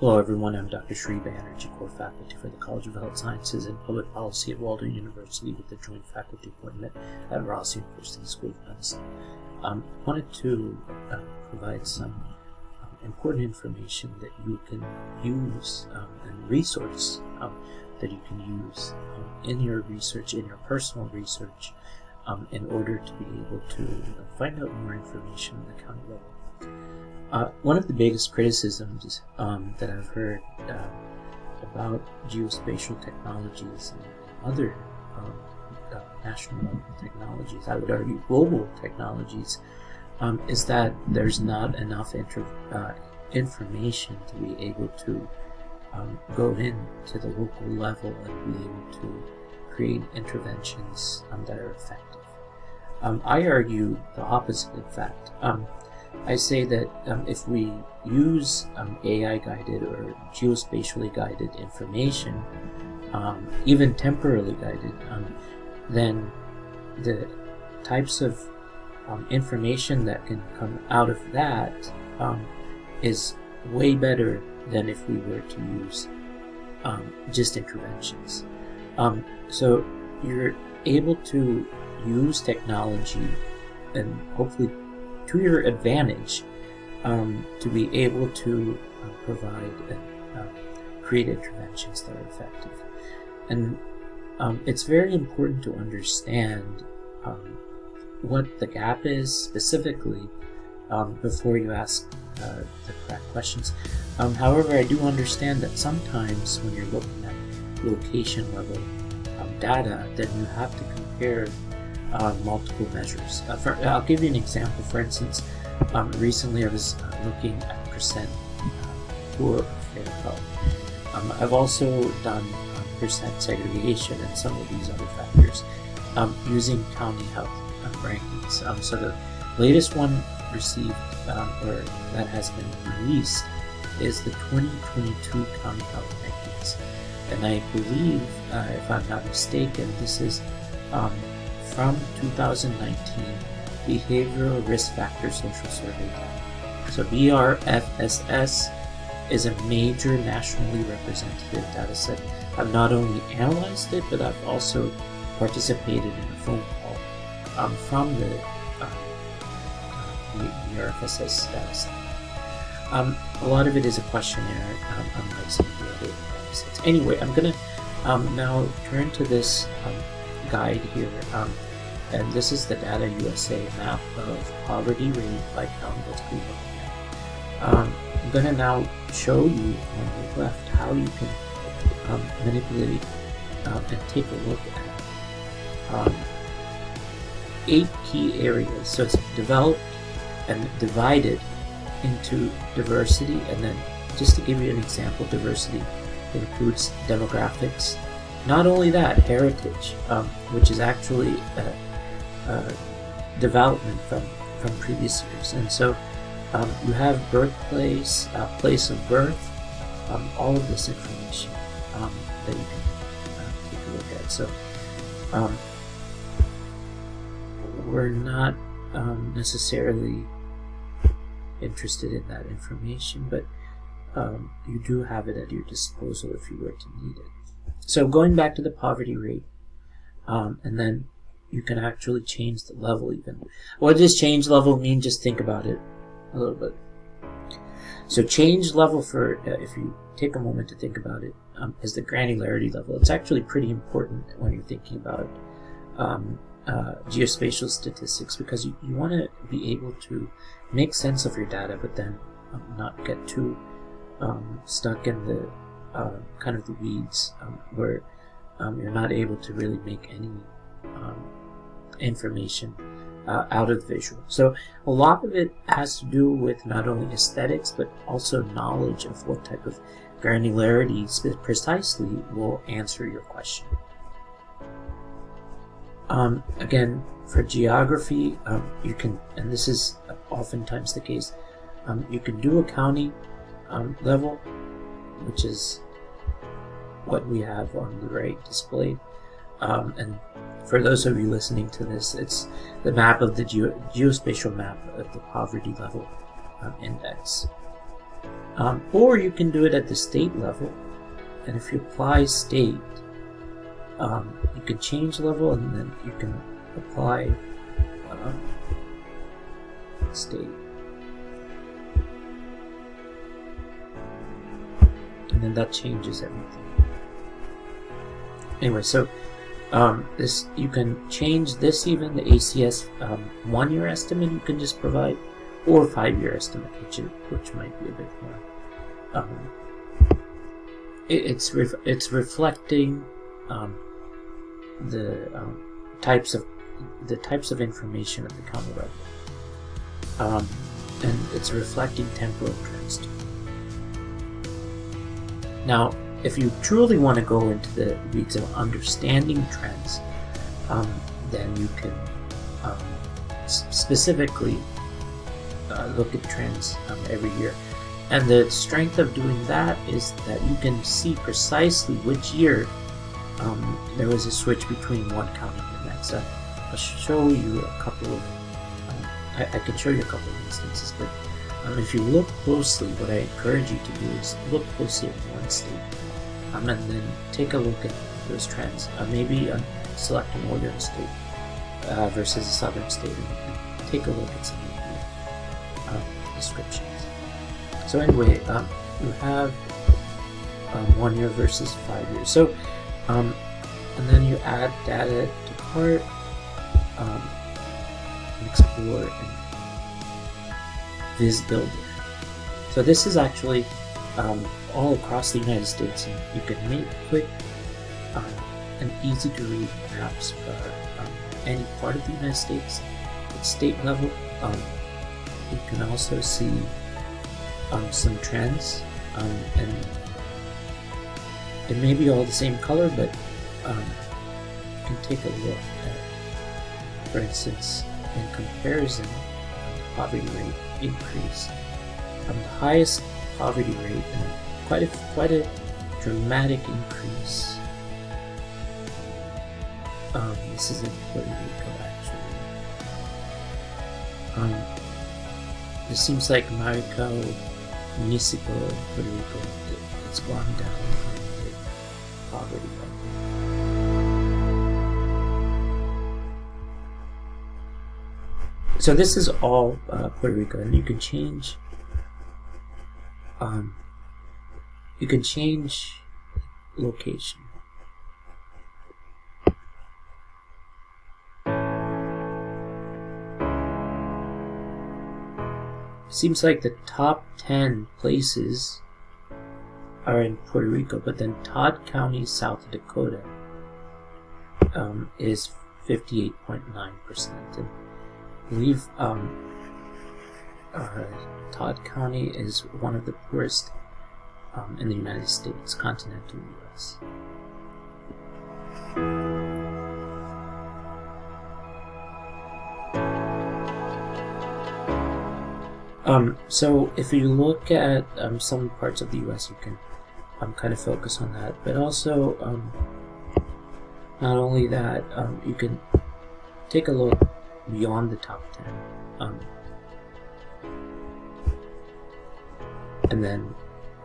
Hello everyone, I'm Dr. Sri Banerjee, core faculty for the College of Health Sciences and Public Policy at Walden University with the joint faculty appointment at Ross University School of Medicine. Um, I wanted to uh, provide some um, important information that you can use um, and resource um, that you can use um, in your research, in your personal research, um, in order to be able to find out more information on the county level. Uh, one of the biggest criticisms um, that I've heard uh, about geospatial technologies and other um, uh, national technologies, I would argue global technologies, um, is that there's not enough uh, information to be able to um, go into the local level and be able to create interventions um, that are effective. Um, I argue the opposite, in fact. I say that um, if we use um, AI guided or geospatially guided information, um, even temporally guided, um, then the types of um, information that can come out of that um, is way better than if we were to use just interventions. so you're able to use technology and hopefully to your advantage um, to be able to uh, provide and uh, create interventions that are effective. And um, it's very important to understand um, what the gap is specifically um, before you ask uh, the correct questions. Um, however, I do understand that sometimes when you're looking at location level um, data, then you have to compare uh, multiple measures. Uh, for, I'll give you an example. For instance, um, recently I was uh, looking at percent poor fair health. Um, I've also done um, percent segregation and some of these other factors um, using county health uh, rankings. Um, so the latest one received or that has been released is the 2022 county health rankings. And I believe, uh, if I'm not mistaken, this is um, from 2019 Behavioral Risk Factor Social Survey data. So BRFSS is a major nationally representative data set. I've not only analyzed it, but I've also participated in a phone call um, from the, uh, uh, BRFSS data set. Um, a lot of it is a questionnaire, um, unlike some of the other data sets. Anyway, I'm going to um, now turn to this um, guide here. And this is the Data USA map of poverty rate by county at. Um, I'm going to now show you on the left how you can um, manipulate um, and take a look at um, eight key areas. So it's developed and divided into diversity and then just to give you an example, diversity includes demographics. Not only that, heritage, um, which is actually uh, uh, development from, from previous years. And so um, you have birthplace, uh, place of birth, um, all of this information um, that you can uh, take a look at. So um, we're not um, necessarily interested in that information, but um, you do have it at your disposal if you were to need it. So going back to the poverty rate, and then you can actually change the level even. What does change level mean? Just think about it a little bit. So change level for, uh, if you take a moment to think about it, um, is the granularity level. It's actually pretty important when you're thinking about um, uh, geospatial statistics because you, you want to be able to make sense of your data but then um, not get too um, stuck in the uh, kind of the weeds um, where you're not able to really make any information uh, out of the visual. So a lot of it has to do with not only aesthetics, but also knowledge of what type of granularity precisely will answer your question. Um, again, for geography, um, you can, and this is oftentimes the case, um, you can do a county um, level, which is what we have on the right displayed. Um, and for those of you listening to this, it's the map of the geo geospatial map of the poverty level um, index. Um, or you can do it at the state level. And if you apply state, um, you can change level and then you can apply um, state. And then that changes everything. Anyway, so um, this you can change this even the ACS um, one year estimate you can just provide or five year estimate which which might be a bit more. Um, it, it's ref it's reflecting um, the um, types of the types of information of the county level, um, and it's reflecting temporal trends. Now, if you truly want to go into the weeds of understanding trends, um, then you can um, specifically uh, look at trends um, every year. And the strength of doing that is that you can see precisely which year um, there was a switch between one county and the next. Uh, I'll show you a couple of, um, I, I, can show you a couple of instances, but um, if you look closely, what I encourage you to do is look closely at one state and then take a look at those trends. Uh, maybe uh, select a northern state uh, versus a southern state and, take a look at some of the um, descriptions. So anyway, um, you have um, one year versus five years. So, um, and then you add data to cart, um, and explore, and Vizbuilder. So this is actually um, all across the United States, and you can make quick um, and easy to read maps for um, any part of the United States at state level. Um, you can also see um, some trends, um, and it may be all the same color, but um, you can take a look at, for instance, in comparison, poverty rate increase. From the highest poverty rate and quite a quite a dramatic increase. Um, this is in Puerto Rico actually. Um, it seems like Maricao Municipal Puerto Rico it's gone down from the poverty level. So this is all uh, Puerto Rico, and you can change um, you can change location. Seems like the top 10 places are in Puerto Rico, but then Todd County, South Dakota um, is 58.9%. And believe um, uh, Todd County is one of the poorest um, in the United States, continental U.S. Um, so if you look at um, some parts of the U.S., you can um, kind of focus on that, but also um, not only that, um, you can take a look beyond the top 10 and then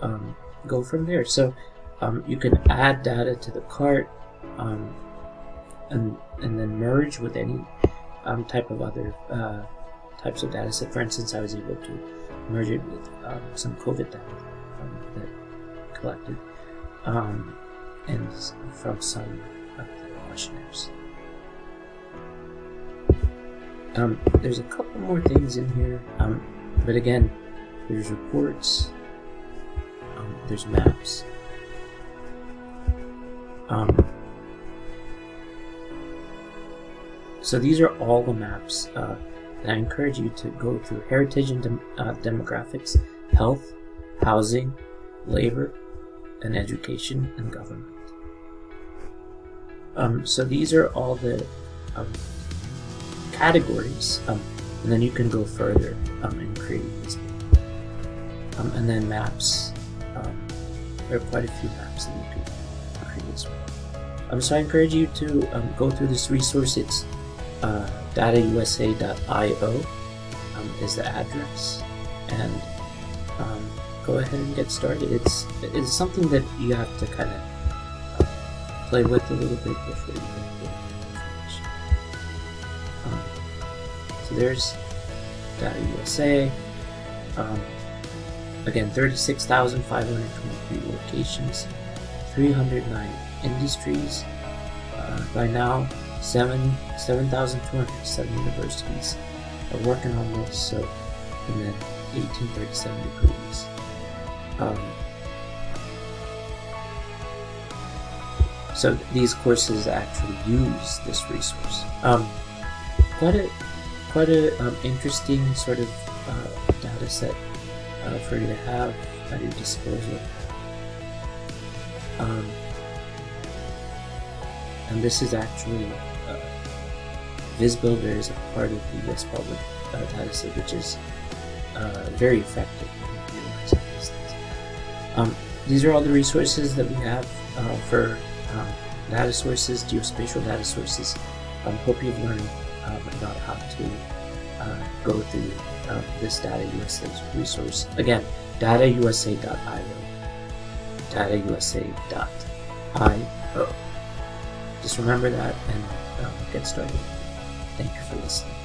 um, go from there. So um, you can add data to the cart um, and, and then merge with any um, type of other uh, types of data set. For instance, I was able to merge it with um, some COVID data um, that collected and from some of the questionnaires. There's a couple more things in here, but again, there's reports, um, there's maps. Um, so these are all the maps uh, that I encourage you to go through. Heritage and uh, demographics, health, housing, labor, and education and government. Um, so these are all the um, categories, um, and then you can go further um, and create this um, and then maps. Um, there are quite a few maps that you can create as well. Um, so I encourage you to um, go through this resource. It's uh, datausa.io um, is the address, and um, go ahead and get started. It's it's something that you have to kind of uh, play with a little bit before you get. Um, so there's USA. Um, again, 36,523 locations, 309 industries. Uh, by now, seven 7,207 universities are working on this. So, in the 1837 degrees. Um, so these courses actually use this resource. Um, quite a quite a um, interesting sort of uh, data set uh, for you to have at your disposal. Um, and this is actually uh, is a part of the US Public uh, dataset, which is uh, very effective. Um, these are all the resources that we have uh, for um, data sources, geospatial data sources. Um, hope you've learned um, about how to uh, go through uh, this Data USA resource. Again, datausa.io. datausa.io. Just remember that and um, get started. Thank you for listening.